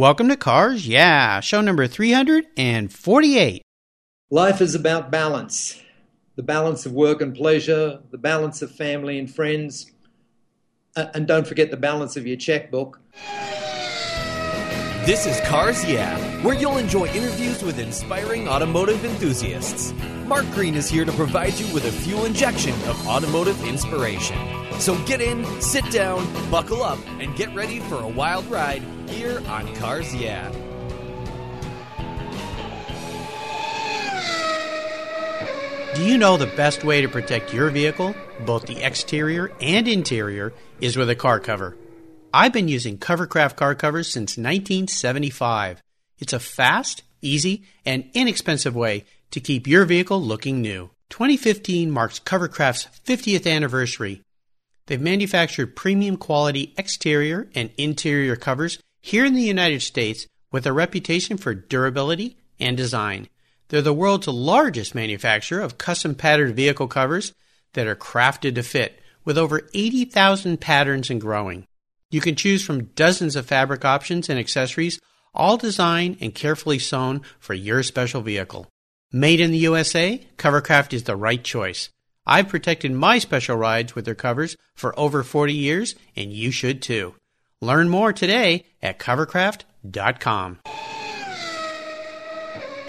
Welcome to Cars Yeah, show number 348. Life is about balance the balance of work and pleasure, the balance of family and friends, and don't forget the balance of your checkbook. This is Cars Yeah, where you'll enjoy interviews with inspiring automotive enthusiasts. Mark Green is here to provide you with a fuel injection of automotive inspiration. So get in, sit down, buckle up, and get ready for a wild ride here on Cars Yeah. Do you know the best way to protect your vehicle, both the exterior and interior, is with a car cover? I've been using Covercraft car covers since 1975. It's a fast, easy, and inexpensive way to keep your vehicle looking new. 2015 marks Covercraft's 50th anniversary. They've manufactured premium quality exterior and interior covers here in the United States with a reputation for durability and design. They're the world's largest manufacturer of custom patterned vehicle covers that are crafted to fit, with over 80,000 patterns and growing. You can choose from dozens of fabric options and accessories, all designed and carefully sewn for your special vehicle. Made in the USA, Covercraft is the right choice. I've protected my special rides with their covers for over 40 years, and you should too. Learn more today at covercraft.com.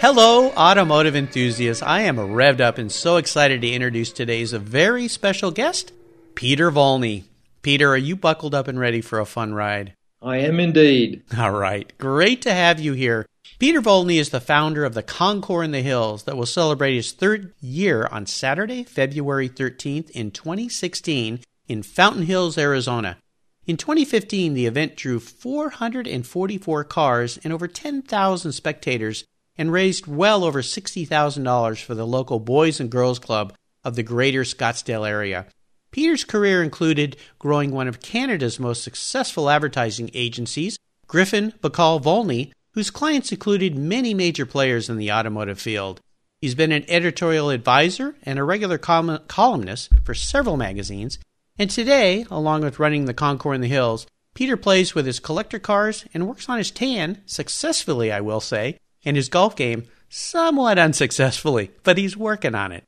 Hello, automotive enthusiasts. I am revved up and so excited to introduce today's very special guest, Peter Volny. Peter, are you buckled up and ready for a fun ride? I am indeed. All right. Great to have you here. Peter Volny is the founder of the Concours in the Hills that will celebrate its third year on Saturday, February 13th in 2016 in Fountain Hills, Arizona. In 2015, the event drew 444 cars and over 10,000 spectators and raised well over $60,000 for the local Boys and Girls Club of the greater Scottsdale area. Peter's career included growing one of Canada's most successful advertising agencies, Griffin Bacall Volny, whose clients included many major players in the automotive field. He's been an editorial advisor and a regular columnist for several magazines, and today, along with running the Concours in the Hills, Peter plays with his collector cars and works on his tan, successfully, I will say, and his golf game, somewhat unsuccessfully, but he's working on it.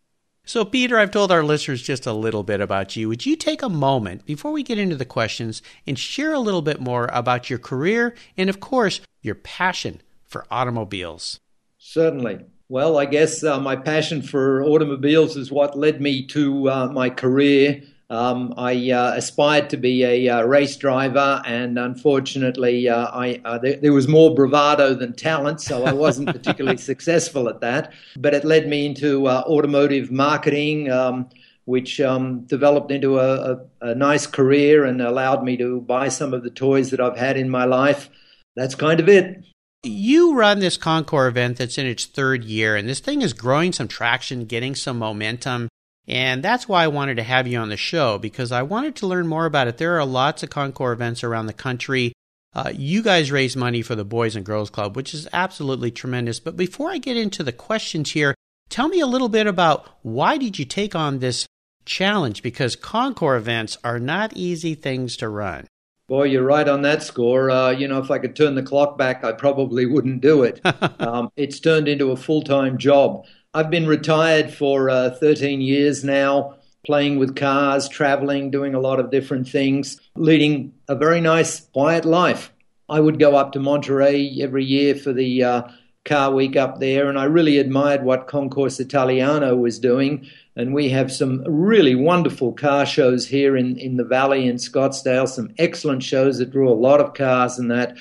So, Peter, I've told our listeners just a little bit about you. Would you take a moment before we get into the questions and share a little bit more about your career and, of course, your passion for automobiles? Certainly. Well, I guess uh, my passion for automobiles is what led me to uh, my career um, I uh, aspired to be a uh, race driver, and unfortunately, uh, I, uh, there, there, was more bravado than talent, so I wasn't particularly successful at that. But it led me into uh, automotive marketing, um, which um, developed into a, a, a, nice career and allowed me to buy some of the toys that I've had in my life. That's kind of it. You run this Concours event that's in its third year, and this thing is growing some traction, getting some momentum. And that's why I wanted to have you on the show because I wanted to learn more about it. There are lots of Concours events around the country. Uh, you guys raise money for the Boys and Girls Club, which is absolutely tremendous. But before I get into the questions here, tell me a little bit about why did you take on this challenge? Because Concours events are not easy things to run. Boy, you're right on that score. Uh, you know, if I could turn the clock back, I probably wouldn't do it. um, it's turned into a full time job. I've been retired for uh, 13 years now, playing with cars, traveling, doing a lot of different things, leading a very nice, quiet life. I would go up to Monterey every year for the uh, car week up there, and I really admired what Concorso Italiano was doing. And we have some really wonderful car shows here in, in the valley in Scottsdale, some excellent shows that draw a lot of cars and that.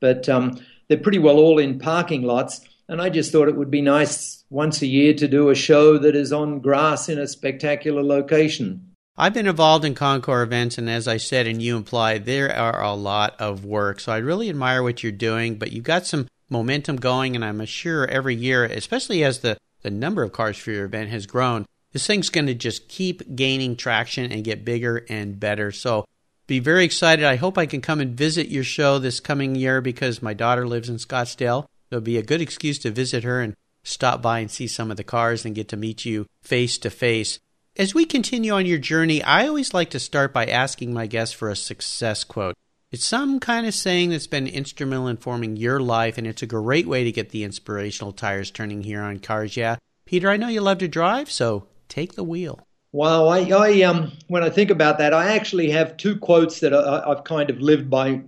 But um, they're pretty well all in parking lots. And I just thought it would be nice once a year to do a show that is on grass in a spectacular location. I've been involved in Concours events, and as I said, and you implied, there are a lot of work. So I really admire what you're doing, but you've got some momentum going, and I'm sure every year, especially as the, the number of cars for your event has grown, this thing's going to just keep gaining traction and get bigger and better. So be very excited. I hope I can come and visit your show this coming year because my daughter lives in Scottsdale It'll be a good excuse to visit her and stop by and see some of the cars and get to meet you face to face. As we continue on your journey, I always like to start by asking my guests for a success quote. It's some kind of saying that's been instrumental in forming your life, and it's a great way to get the inspirational tires turning here on Cars Yeah. Peter, I know you love to drive, so take the wheel. Well, I, I um, when I think about that, I actually have two quotes that I, I've kind of lived by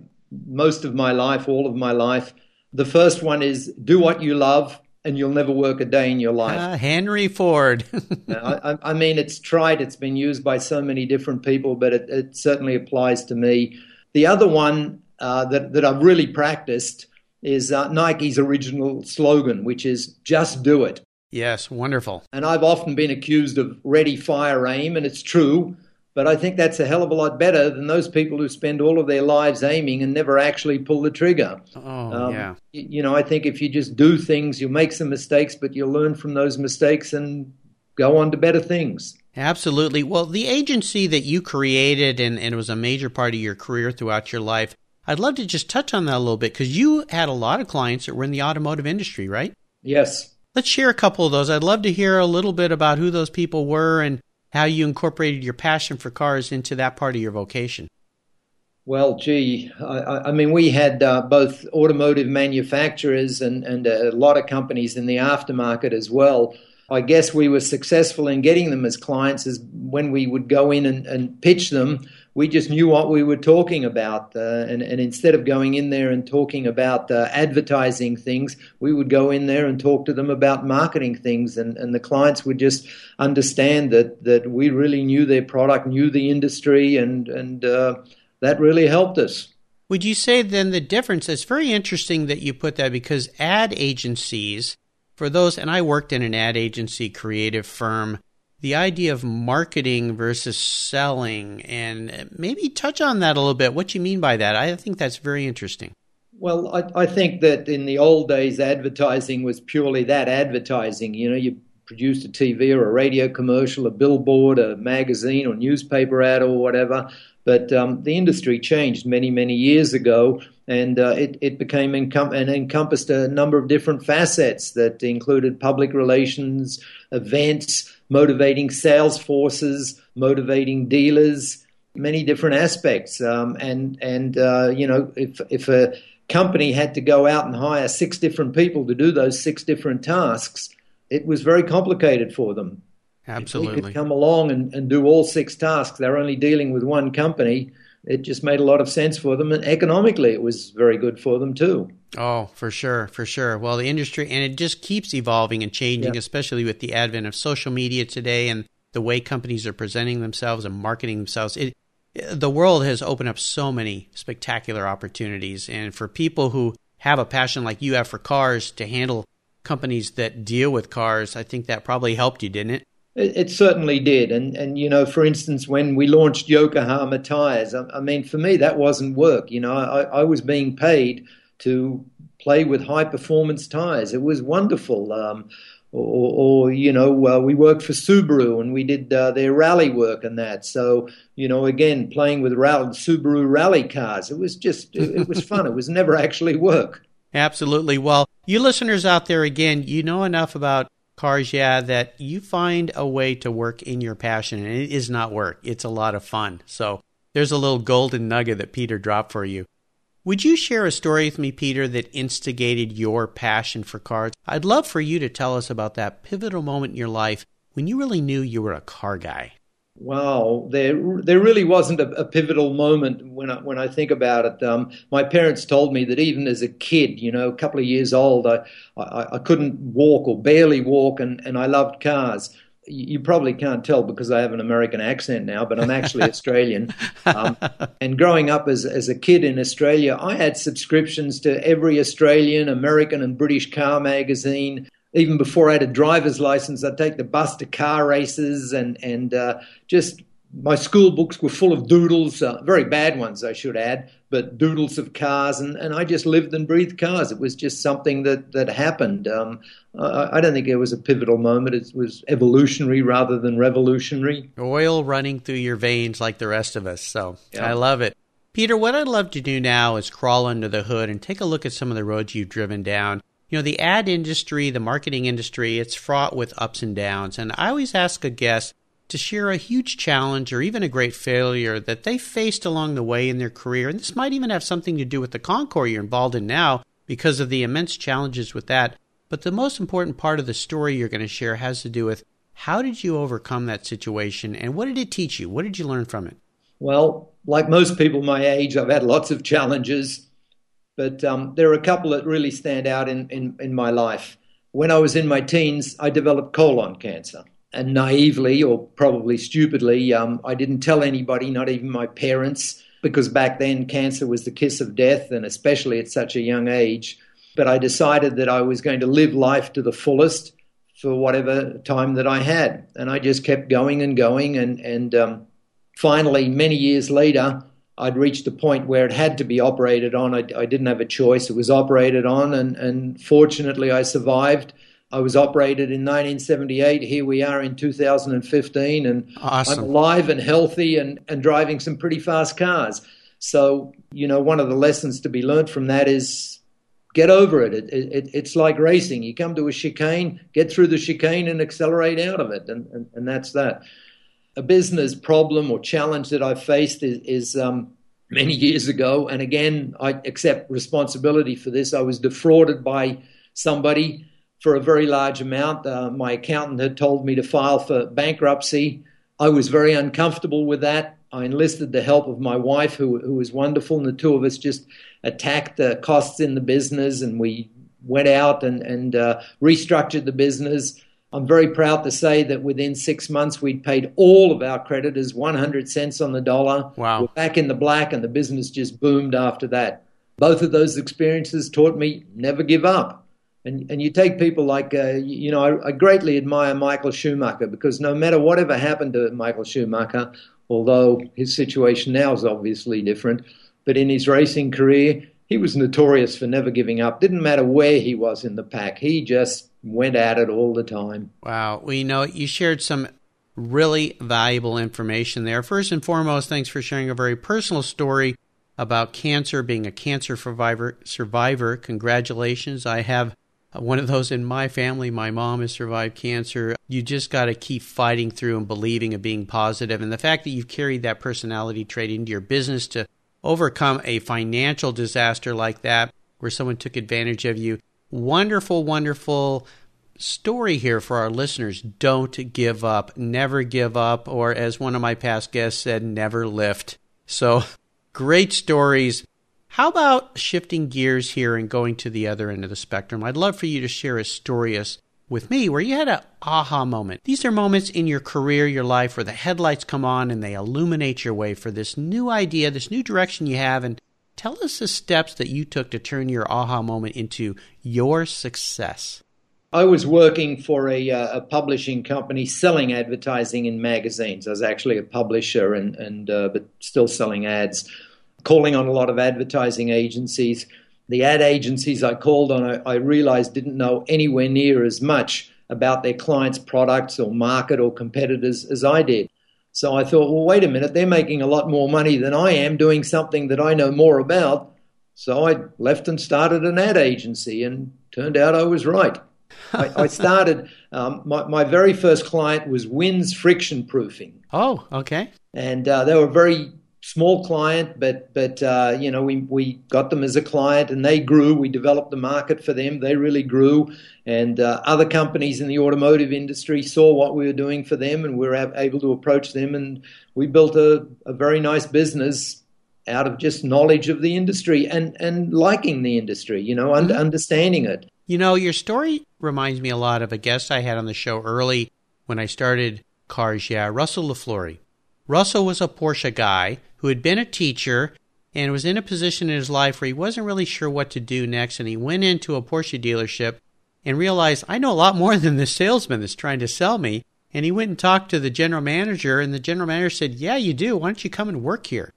most of my life, all of my life. The first one is "Do what you love, and you'll never work a day in your life." Uh, Henry Ford. I, I, mean, it's tried; it's been used by so many different people, but it, it certainly applies to me. The other one uh, that that I've really practiced is uh, Nike's original slogan, which is "Just do it." Yes, wonderful. And I've often been accused of ready, fire, aim, and it's true. But I think that's a hell of a lot better than those people who spend all of their lives aiming and never actually pull the trigger. Oh, um, yeah. You know, I think if you just do things, you'll make some mistakes, but you'll learn from those mistakes and go on to better things. Absolutely. Well, the agency that you created and, and it was a major part of your career throughout your life, I'd love to just touch on that a little bit because you had a lot of clients that were in the automotive industry, right? Yes. Let's share a couple of those. I'd love to hear a little bit about who those people were and how you incorporated your passion for cars into that part of your vocation. Well, gee, I, I mean, we had uh, both automotive manufacturers and, and a lot of companies in the aftermarket as well. I guess we were successful in getting them as clients as when we would go in and, and pitch them we just knew what we were talking about. Uh, and, and, instead of going in there and talking about uh, advertising things, we would go in there and talk to them about marketing things. And, and the clients would just understand that, that we really knew their product, knew the industry, and, and uh, that really helped us. Would you say then the difference? It's very interesting that you put that because ad agencies, for those, and I worked in an ad agency creative firm the idea of marketing versus selling and maybe touch on that a little bit. What you mean by that? I think that's very interesting. Well I, I, think that in the old days advertising was purely that advertising. You know you produced a tv or a radio commercial a billboard a magazine or newspaper ad or whatever. But um, the industry changed many many years ago and uh, it, it became encom- and encompassed a number of different facets that included public relations events motivating sales forces, motivating dealers, many different aspects. Um, and and uh, you know, if if a company had to go out and hire six different people to do those six different tasks, it was very complicated for them. Absolutely, could come along and, and do all six tasks. They're only dealing with one company it just made a lot of sense for them, and economically, it was very good for them too. Oh, for sure, for sure. Well, the industry and it just keeps evolving and changing, yeah. especially with the advent of social media today and the way companies are presenting themselves and marketing themselves. It, the world has opened up so many spectacular opportunities, and for people who have a passion like you have for cars to handle companies that deal with cars, I think that probably helped you, didn't it? It, it, certainly did. And, and, you know, for instance, when we launched Yokohama tires, I, I mean, for me, that wasn't work. You know, I, I was being paid to play with high performance tires. It was wonderful. Um, or, or, you know, uh, we worked for Subaru and we did uh, their rally work and that. So, you know, again, playing with rally, Subaru rally cars, it was just, it, it was fun. it was never actually work. Absolutely. Well, you listeners out there, again, you know enough about cars, yeah, that you find a way to work in your passion, and it is not work. It's a lot of fun. So there's a little golden nugget that Peter dropped for you. Would you share a story with me, Peter, that instigated your passion for cars? I'd love for you to tell us about that pivotal moment in your life when you really knew you were a car guy. Wow, there there really wasn't a, a, pivotal moment when I, when I think about it. Um, my parents told me that even as a kid, you know, a couple of years old, I, I, I couldn't walk or barely walk, and, and I loved cars. You probably can't tell because I have an American accent now, but I'm actually Australian. Um, and growing up as, as a kid in Australia, I had subscriptions to every Australian, American, and British car magazine even before I had a driver's license, I'd take the bus to car races and and uh, just my school books were full of doodles, uh, very bad ones, I should add, but doodles of cars, and, and I just lived and breathed cars. It was just something that that happened. Um, I, I, don't think it was a pivotal moment. It was evolutionary rather than revolutionary. Oil running through your veins like the rest of us. So yeah. I love it. Peter, what I'd love to do now is crawl under the hood and take a look at some of the roads you've driven down you know, the ad industry, the marketing industry, it's fraught with ups and downs. And I always ask a guest, to share a huge challenge or even a great failure that they faced along the way in their career. And this might even have something to do with the Concours you're involved in now because of the immense challenges with that. But the most important part of the story you're going to share has to do with how did you overcome that situation and what did it teach you? What did you learn from it? Well, like most people my age, I've had lots of challenges, but um, there are a couple that really stand out in, in, in my life. When I was in my teens, I developed colon cancer and naively or probably stupidly, um, I didn't tell anybody, not even my parents, because back then cancer was the kiss of death, and especially at such a young age. But I decided that I was going to live life to the fullest for whatever time that I had, and I just kept going and going, and and um, finally, many years later. I'd reached a point where it had to be operated on. I, I didn't have a choice. It was operated on, and, and fortunately, I survived I was operated in 1978. Here we are in 2015, and awesome. I'm alive and healthy and, and driving some pretty fast cars. So, you know, one of the lessons to be learned from that is get over it. It, it. It's like racing. You come to a chicane, get through the chicane, and accelerate out of it. And, and, and that's that. A business problem or challenge that I've faced is, is um, many years ago. And again, I accept responsibility for this. I was defrauded by somebody for a very large amount. Uh, my accountant had told me to file for bankruptcy. I was very uncomfortable with that. I enlisted the help of my wife, who, who was wonderful, and the two of us just attacked the costs in the business and we went out and, and uh, restructured the business. I'm very proud to say that within six months, we'd paid all of our creditors 100 cents on the dollar. Wow. We're back in the black, and the business just boomed after that. Both of those experiences taught me never give up. And, and you take people like, uh, you know, I, I, greatly admire Michael Schumacher because no matter whatever happened to Michael Schumacher, although his situation now is obviously different, but in his racing career, he was notorious for never giving up. Didn't matter where he was in the pack, he just went at it all the time. Wow. Well, you know, you shared some really valuable information there. First and foremost, thanks for sharing a very personal story about cancer, being a cancer survivor. Survivor, congratulations! I have one of those in my family. My mom has survived cancer. You just got to keep fighting through and believing and being positive. And the fact that you've carried that personality trait into your business to overcome a financial disaster like that, where someone took advantage of you, wonderful, wonderful story here for our listeners. Don't give up. Never give up. Or as one of my past guests said, never lift. So great stories. How about shifting gears here and going to the other end of the spectrum? I'd love for you to share a story with me where you had an aha moment. These are moments in your career, your life, where the headlights come on and they illuminate your way for this new idea, this new direction you have. And tell us the steps that you took to turn your aha moment into your success. I was working for a, uh, a, publishing company selling advertising in magazines. I was actually a publisher and, and uh, but still selling ads calling on a lot of advertising agencies. The ad agencies I called on, I, I realized didn't know anywhere near as much about their clients' products or market or competitors as I did. So I thought, well, wait a minute, they're making a lot more money than I am doing something that I know more about. So I left and started an ad agency, and turned out I was right. I, I, started, um, my, my very first client was Wynn's Friction Proofing. Oh, okay. And uh, they were very small client, but but uh, you know we we got them as a client and they grew. We developed the market for them. They really grew, and uh, other companies in the automotive industry saw what we were doing for them, and we were able to approach them, and we built a, a very nice business out of just knowledge of the industry and and liking the industry. You know, mm-hmm. understanding it. You know, your story reminds me a lot of a guest I had on the show early when I started Cars Yeah, Russell LaFleury. Russell was a Porsche guy who had been a teacher and was in a position in his life where he wasn't really sure what to do next. And he went into a Porsche dealership and realized, I know a lot more than this salesman that's trying to sell me. And he went and talked to the general manager, and the general manager said, Yeah, you do. Why don't you come and work here?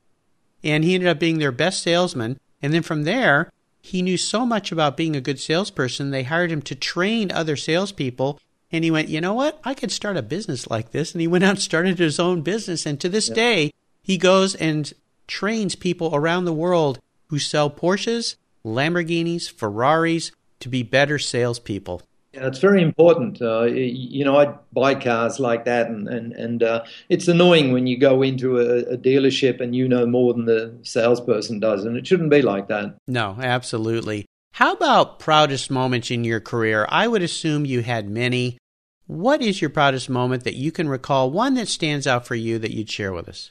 And he ended up being their best salesman. And then from there, he knew so much about being a good salesperson, they hired him to train other salespeople. And he went, You know what? I could start a business like this. And he went out and started his own business. And to this yeah. day, he goes and trains people around the world who sell Porsches, Lamborghinis, Ferraris to be better salespeople. Yeah, it's very important. Uh, you know, I buy cars like that, and and and uh, it's annoying when you go into a, a, dealership and you know more than the salesperson does, and it shouldn't be like that. No, absolutely. How about proudest moments in your career? I would assume you had many. What is your proudest moment that you can recall? One that stands out for you that you'd share with us.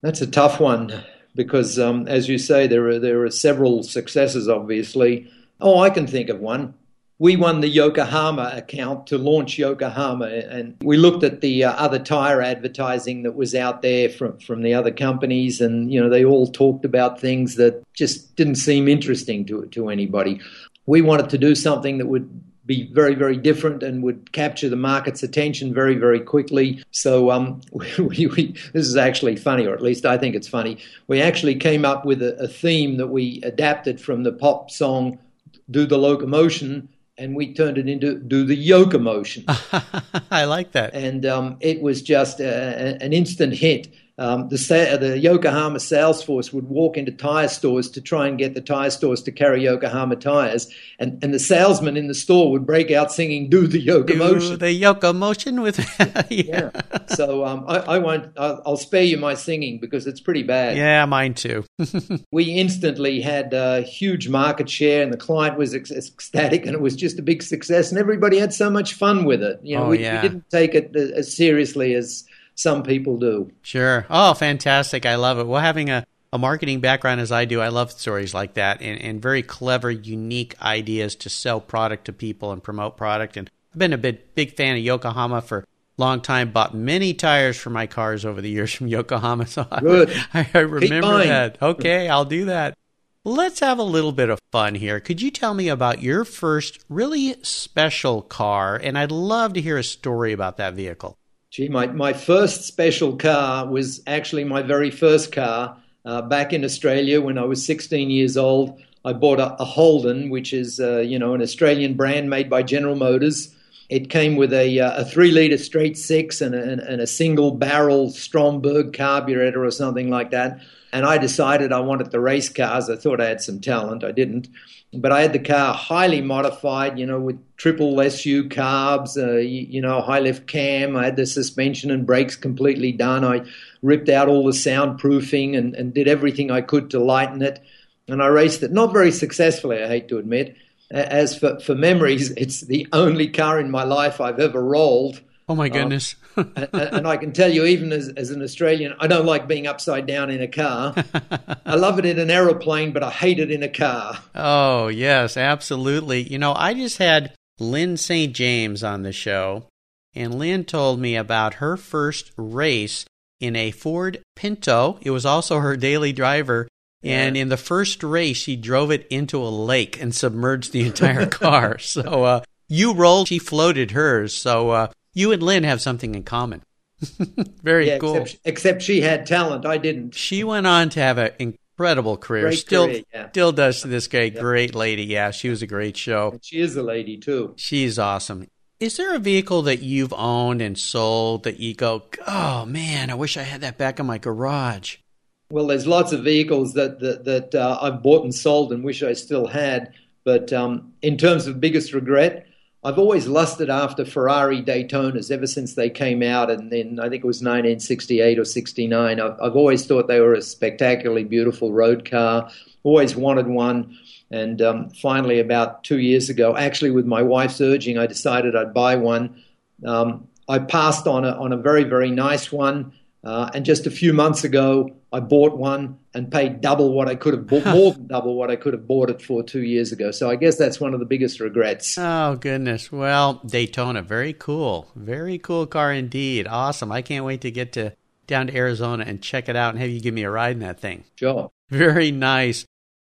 That's a tough one because, um, as you say, there are there are several successes. Obviously, oh, I can think of one we won the Yokohama account to launch Yokohama, and we looked at the uh, other tire advertising that was out there from from the other companies, and you know they all talked about things that just didn't seem interesting to to anybody. We wanted to do something that would be very, very different and would capture the market's attention very, very quickly. So um, we, we, this is actually funny, or at least I think it's funny. We actually came up with a, a theme that we adapted from the pop song "Do the Locomotion." And we turned it into do the yoke motion. I like that. And um, it was just a, an instant hit um, the, the Yokohama sales force would walk into tire stores to try and get the tire stores to carry Yokohama tires, and, and the salesman in the store would break out singing "Do the Yokomotion." Do the Yokomotion with yeah. yeah. So um, I, I, won't. I'll, I'll, spare you my singing because it's pretty bad. Yeah, mine too. we instantly had a huge market share, and the client was ecstatic, and it was just a big success, and everybody had so much fun with it. You know, oh, we, yeah. we didn't take it as seriously as some people do. Sure. Oh, fantastic. I love it. Well, having a, a marketing background as I do, I love stories like that and, and very clever, unique ideas to sell product to people and promote product. And I've been a big, big fan of Yokohama for a long time, bought many tires for my cars over the years from Yokohama. So Good. I, I remember that. Okay, I'll do that. Let's have a little bit of fun here. Could you tell me about your first really special car? And I'd love to hear a story about that vehicle. Gee, my, my first special car was actually my very first car uh, back in Australia when I was 16 years old. I bought a, a Holden, which is uh, you know an Australian brand made by General Motors. It came with a, uh, a three liter straight six and a, and a single barrel Stromberg carburetor or something like that. And I decided I wanted the race cars. I thought I had some talent. I didn't but I had the car highly modified, you know, with triple SU carbs, uh, you, you, know, high lift cam. I had the suspension and brakes completely done. I ripped out all the soundproofing and, and did everything I could to lighten it. And I raced it, not very successfully, I hate to admit. As for, for memories, it's the only car in my life I've ever rolled. Oh my um, goodness! Um, and, and, I can tell you, even as, as an Australian, I don't like being upside down in a car. I love it in an aeroplane, but I hate it in a car. Oh yes, absolutely. You know, I just had Lyn St. James on the show, and Lyn told me about her first race in a Ford Pinto. It was also her daily driver. And in the first race, she drove it into a lake and submerged the entire car. so uh, you rolled, she floated hers. So uh, you and Lyn have something in common. Very yeah, cool. Except, except, she had talent. I didn't. She went on to have an incredible career. Great still, career, yeah. still does to this day. Great lady. Yeah, she was a great show. And she is a lady too. She's awesome. Is there a vehicle that you've owned and sold that you go, oh man, I wish I had that back in my garage? Well, there's lots of vehicles that that, that uh, I've bought and sold and wish I still had. But um, in terms of biggest regret, I've always lusted after Ferrari Daytonas ever since they came out, and then I think it was 1968 or 69. I've, I've always thought they were a spectacularly beautiful road car. Always wanted one, and um, finally, about two years ago, actually with my wife's urging, I decided I'd buy one. Um, I passed on a on a very very nice one, uh, and just a few months ago, I bought one and paid double what I could have bought, more than double what I could have bought it for two years ago. So I guess that's one of the biggest regrets. Oh, goodness. Well, Daytona, very cool. Very cool car indeed. Awesome. I can't wait to get to down to Arizona and check it out and have you give me a ride in that thing. Sure. Very nice.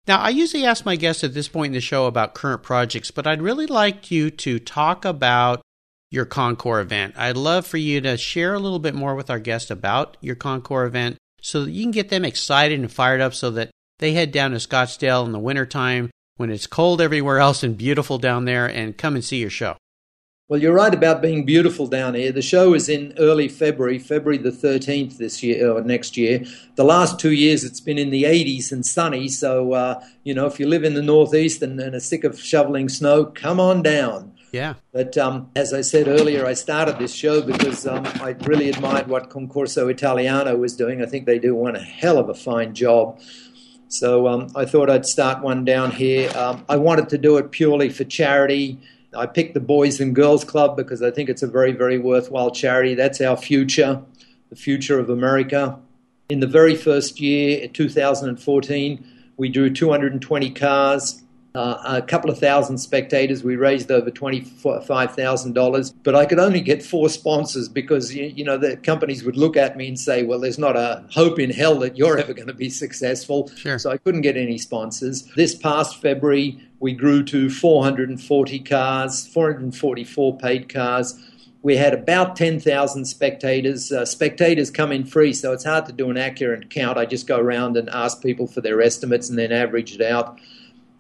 Now, I usually ask my guests at this point in the show about current projects, but I'd really like you to talk about your Concours event. I'd love for you to share a little bit more with our guests about your Concours event so that you can get them excited and fired up so that they head down to Scottsdale in the wintertime when it's cold everywhere else and beautiful down there and come and see your show. Well, you're right about being beautiful down here. The show is in early February, February the 13th this year or next year. The last two years it's been in the 80s and sunny. So, uh, you know, if you live in the Northeast and, and are sick of shoveling snow, come on down. Yeah. But um, as I said earlier, I started this show because um, I really admired what Concorso Italiano was doing. I think they do one a hell of a fine job. So um, I thought I'd start one down here. Um, I wanted to do it purely for charity. I picked the Boys and Girls Club because I think it's a very, very worthwhile charity. That's our future, the future of America. In the very first year, 2014, we drew 220 cars uh, a couple of thousand spectators. We raised over $25,000, but I could only get four sponsors because, you, you, know, the companies would look at me and say, well, there's not a hope in hell that you're ever going to be successful. Sure. So I couldn't get any sponsors. This past February, we grew to 440 cars, 444 paid cars. We had about 10,000 spectators. Uh, spectators come in free, so it's hard to do an accurate count. I just go around and ask people for their estimates and then average it out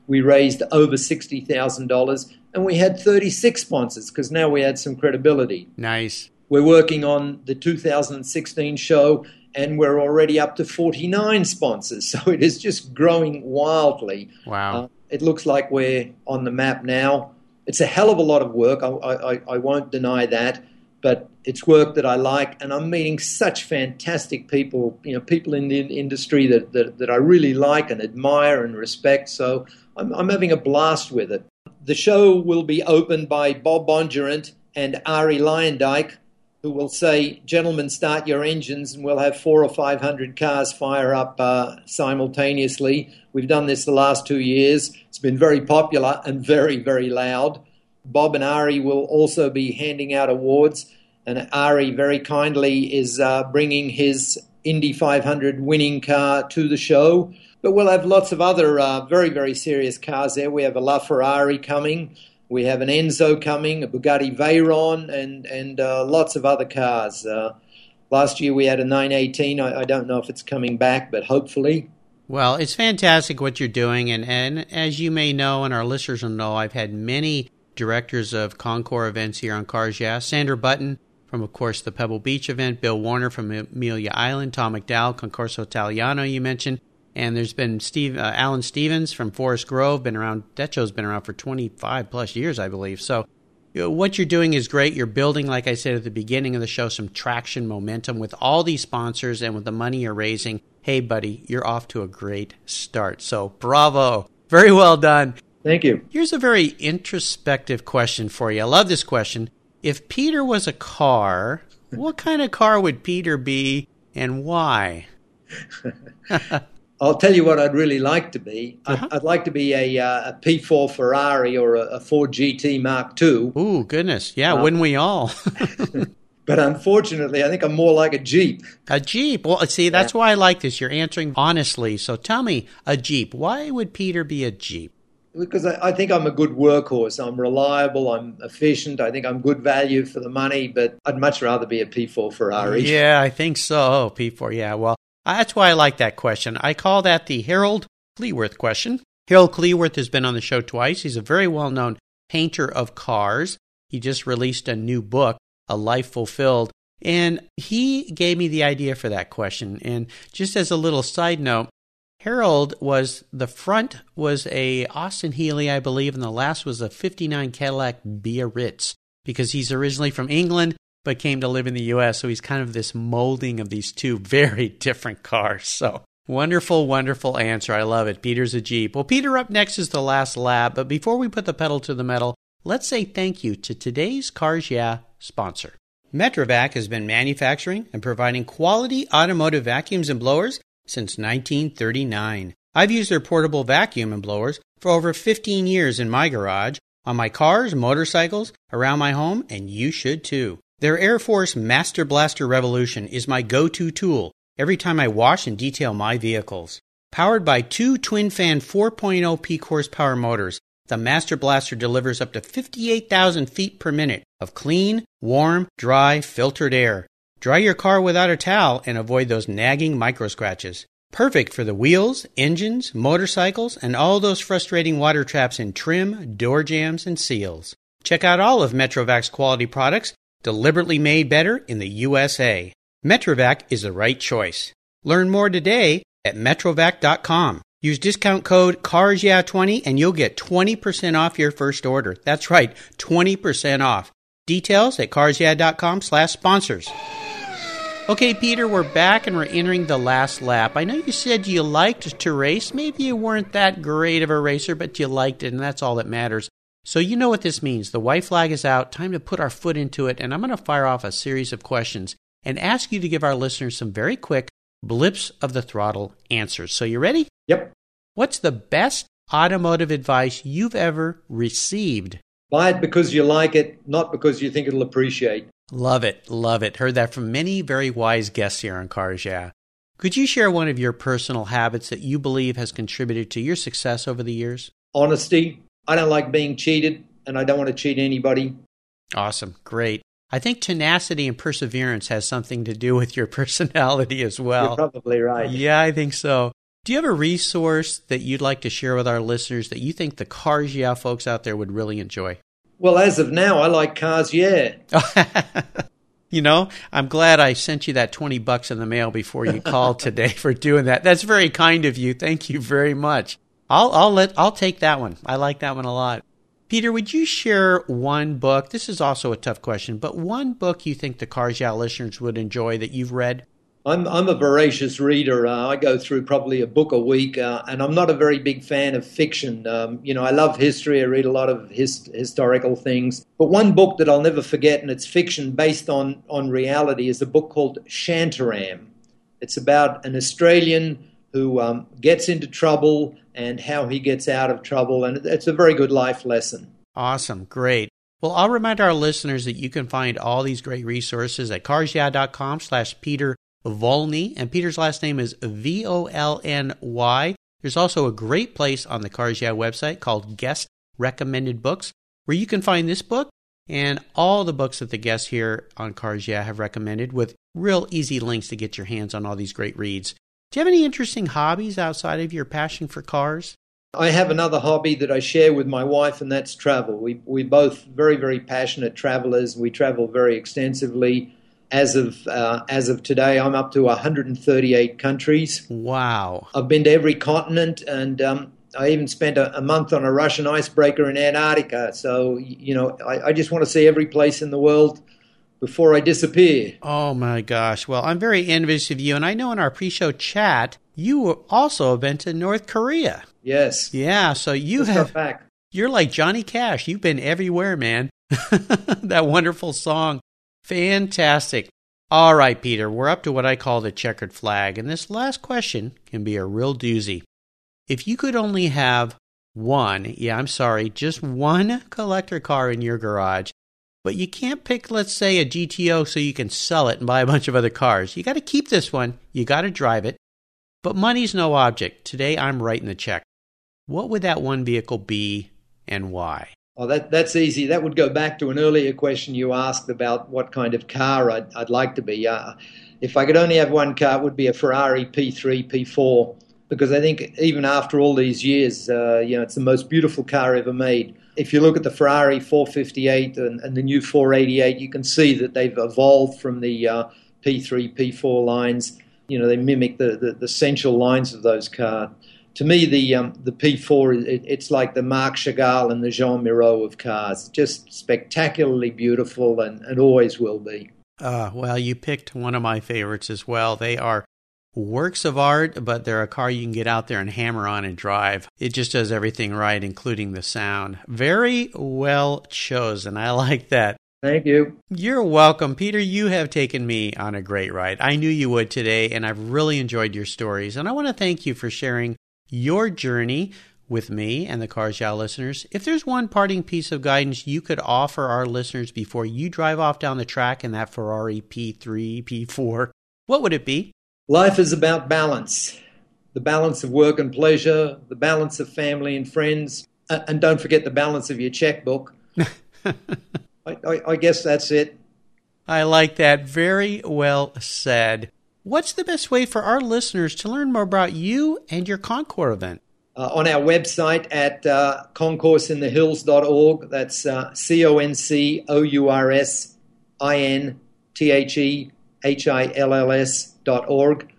we raised over $60,000 and we had 36 sponsors because now we had some credibility. Nice. We're working on the 2016 show and we're already up to 49 sponsors. So it is just growing wildly. Wow. Uh, it looks like we're on the map now. It's a hell of a lot of work. I, I, I won't deny that but it's work that I like, and I'm meeting such fantastic people, you know, people in the industry that, that, that I really like and admire and respect. So I'm, I'm having a blast with it. The show will be opened by Bob Bondurant and Arie Luyendyk, who will say, Gentlemen, start your engines, and we'll have four or five hundred cars fire up uh, simultaneously. We've done this the last two years. It's been very popular and very, very loud. Bob and Arie will also be handing out awards, and Arie very kindly is uh, bringing his Indy 500 winning car to the show. But we'll have lots of other uh, very, very serious cars there. We have a LaFerrari coming, we have an Enzo coming, a Bugatti Veyron, and, and uh, lots of other cars. Uh, last year we had a 918. I, I don't know if it's coming back, but hopefully. Well, it's fantastic what you're doing, and, and as you may know, and our listeners will know, I've had many directors of Concours events here on Cars Yeah. Sandra Button from, of course, the Pebble Beach event, Bill Warner from Amelia Island, Tom McDowell, Concorso Italiano, you mentioned, and there's been Steve uh, Alan Stevens from Forest Grove, been around. Show's been around for 25 plus years, I believe. So, you know, what you're doing is great. You're building, like I said at the beginning of the show, some traction, momentum with all these sponsors and with the money you're raising. Hey, buddy, you're off to a great start. So, bravo. Very well done. Thank you. Here's a very introspective question for you. I love this question. If Peter was a car, what kind of car would Peter be and why? I'll tell you what I'd really like to be. Uh-huh. I'd, I'd, like to be a, uh, a P4 Ferrari or a, a, Ford GT Mark II. Ooh, goodness. Yeah, uh, wouldn't we all? but unfortunately, I think I'm more like a Jeep. A Jeep. Well, see, that's yeah. why I like this. You're answering honestly. So tell me, a Jeep. Why would Peter be a Jeep? Because I, I, think I'm a good workhorse. I'm reliable. I'm efficient. I think I'm good value for the money. But I'd much rather be a P4 Ferrari. Yeah, I think so. P4. Yeah. Well, that's why I like that question. I call that the Harold Cleworth question. Harold Cleworth has been on the show twice. He's a very well-known painter of cars. He just released a new book, A Life Fulfilled. And he gave me the idea for that question. And just as a little side note, Harold was the front was a Austin Healey, I believe, and the last was a 59 Cadillac Biarritz because he's originally from England but came to live in the US. So he's kind of this molding of these two very different cars. So wonderful, wonderful answer. I love it. Peter's a Jeep. Well, Peter, up next is the last lap. But before we put the pedal to the metal, let's say thank you to today's Cars Yeah sponsor. Metrovac has been manufacturing and providing quality automotive vacuums and blowers since 1939. I've used their portable vacuum and blowers for over 15 years in my garage, on my cars, motorcycles, around my home, and you should too. Their Air Force Master Blaster Revolution is my go to tool every time I wash and detail my vehicles. Powered by two twin fan 4.0 peak horsepower motors, the Master Blaster delivers up to 58,000 feet per minute of clean, warm, dry, filtered air Dry your car without a towel and avoid those nagging micro scratches. Perfect for the wheels, engines, motorcycles, and all those frustrating water traps in trim, door jambs, and seals. Check out all of Metrovac's quality products, deliberately made better in the USA. Metrovac is the right choice. Learn more today at metrovac.com. Use discount code CARSYEAH20 and you'll get 20% off your first order. That's right, 20% off. Details at carsyeah.com slash sponsors. Okay, Peter, we're back and we're entering the last lap. I know you said you liked to race. Maybe you weren't that great of a racer, but you liked it, and that's all that matters. So you know what this means. The white flag is out. Time to put our foot into it, and I'm going to fire off a series of questions and ask you to give our listeners some very quick blips of the throttle answers. So you ready? Yep. What's the best automotive advice you've ever received? Buy it because you like it, not because you think it'll appreciate. Love it, love it. Heard that from many very wise guests here on Cars Yeah. Could you share one of your personal habits that you believe has contributed to your success over the years? Honesty. I don't like being cheated, and I don't want to cheat anybody. Awesome, great. I think tenacity and perseverance has something to do with your personality as well. You're probably right. Yeah, I think so. Do you have a resource that you'd like to share with our listeners that you think the Cars Yeah folks out there would really enjoy? Well, as of now, I like Cars Yeah. you know, I'm glad I sent you that 20 bucks in the mail before you called today for doing that. That's very kind of you. Thank you very much. I'll I'll let I'll take that one. I like that one a lot. Peter, would you share one book? This is also a tough question, but one book you think the Cars Yeah listeners would enjoy that you've read? I'm I'm a voracious reader. Uh, I go through probably a book a week, uh, and I'm not a very big fan of fiction. Um, you know, I love history. I read a lot of his, historical things. But one book that I'll never forget, and it's fiction based on on reality, is a book called Shantaram. It's about an Australian who um, gets into trouble and how he gets out of trouble, and it's a very good life lesson. Awesome, great. Well, I'll remind our listeners that you can find all these great resources at carsyeah.com slash Peter Volny, and Peter's last name is V O L N Y. There's also a great place on the Cars Yeah website called Guest Recommended Books, where you can find this book and all the books that the guests here on Cars Yeah have recommended with real easy links to get your hands on all these great reads. Do you have any interesting hobbies outside of your passion for cars? I have another hobby that I share with my wife, and that's travel. We, we're both very, very passionate travelers. We travel very extensively as of uh, as of today, I'm up to 138 countries. Wow! I've been to every continent, and um, I even spent a, a, month on a Russian icebreaker in Antarctica. So you know, I, I just want to see every place in the world before I disappear. Oh my gosh! Well, I'm very envious of you, and I know in our pre-show chat you also have been to North Korea. Yes. Yeah. So you Just have. Back. You're like Johnny Cash. You've been everywhere, man. that wonderful song. Fantastic. All right, Peter, we're up to what I call the checkered flag, and this last question can be a real doozy. If you could only have one, yeah, I'm sorry, just one collector car in your garage, but you can't pick, let's say, a GTO so you can sell it and buy a bunch of other cars. You got to keep this one, you got to drive it. But money's no object. Today I'm writing the check. What would that one vehicle be and why? Oh, that, that's easy. That would go back to an earlier question you asked about what kind of car I'd, I'd like to be. Uh, if I could only have one car, it would be a Ferrari P3, P4, because I think even after all these years, uh, you know, it's the most beautiful car ever made. If you look at the Ferrari 458 and, and the new 488, you can see that they've evolved from the uh, P3, P4 lines. You know, they mimic the, the, the essential lines of those cars to me, the um, the P4 it, it's like the Marc Chagall and the Jean Miro of cars. Just spectacularly beautiful, and, and always will be. Uh, well, you picked one of my favorites as well. They are works of art, but they're a car you can get out there and hammer on and drive. It just does everything right, including the sound. Very well chosen. I like that. Thank you. You're welcome. Peter, you have taken me on a great ride. I knew you would today, and I've really enjoyed your stories. And I want to thank you for sharing your journey with me and the Cars Yeah listeners. If there's one parting piece of guidance you could offer our listeners before you drive off down the track in that Ferrari P3, P4, what would it be? Life is about balance the balance of work and pleasure, the balance of family and friends, and don't forget the balance of your checkbook. I, I, I guess that's it. I like that. Very well said. What's the best way for our listeners to learn more about you and your Concours event? Uh, on our website at uh, concoursinthehills.org. That's uh, C O N C O U R S I N T H E H I L L S dot org.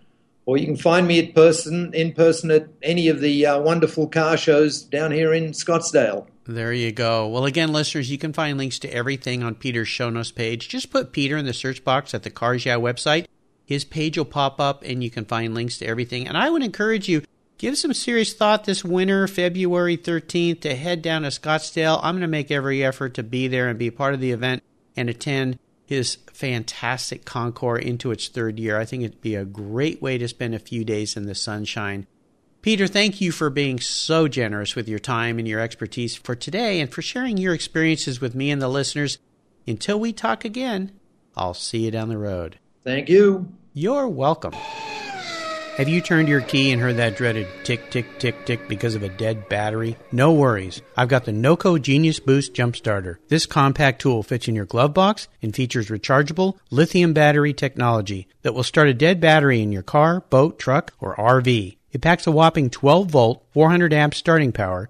or you can find me at person in person at any of the uh, wonderful car shows down here in Scottsdale. There you go. Well, again, listeners, you can find links to everything on Peter's show notes page. Just put Peter in the search box at the Cars Yeah website. His page will pop up and you can find links to everything. And I would encourage you, give some serious thought this winter, February 13th, to head down to Scottsdale. I'm going to make every effort to be there and be part of the event and attend his fantastic Concours into its third year. I think it'd be a great way to spend a few days in the sunshine. Peter, thank you for being so generous with your time and your expertise for today and for sharing your experiences with me and the listeners. Until we talk again, I'll see you down the road. Thank you. You're welcome. Have you turned your key and heard that dreaded tick, tick, tick, tick because of a dead battery? No worries. I've got the NOCO Genius Boost Jump Starter. This compact tool fits in your glove box and features rechargeable lithium battery technology that will start a dead battery in your car, boat, truck, or RV. It packs a whopping 12 volt, 400 amp starting power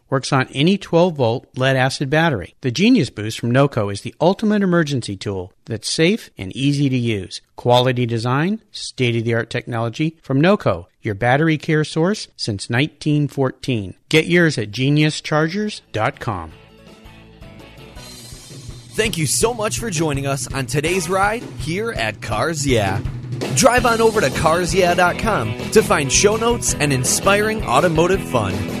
Works on any 12 volt lead acid battery. The Genius Boost from NOCO is the ultimate emergency tool that's safe and easy to use. Quality design, state of the art technology from NOCO, your battery care source since 1914. Get yours at geniuschargers.com. Thank you so much for joining us on today's ride here at Cars Yeah. Drive on over to carsyeah.com to find show notes and inspiring automotive fun.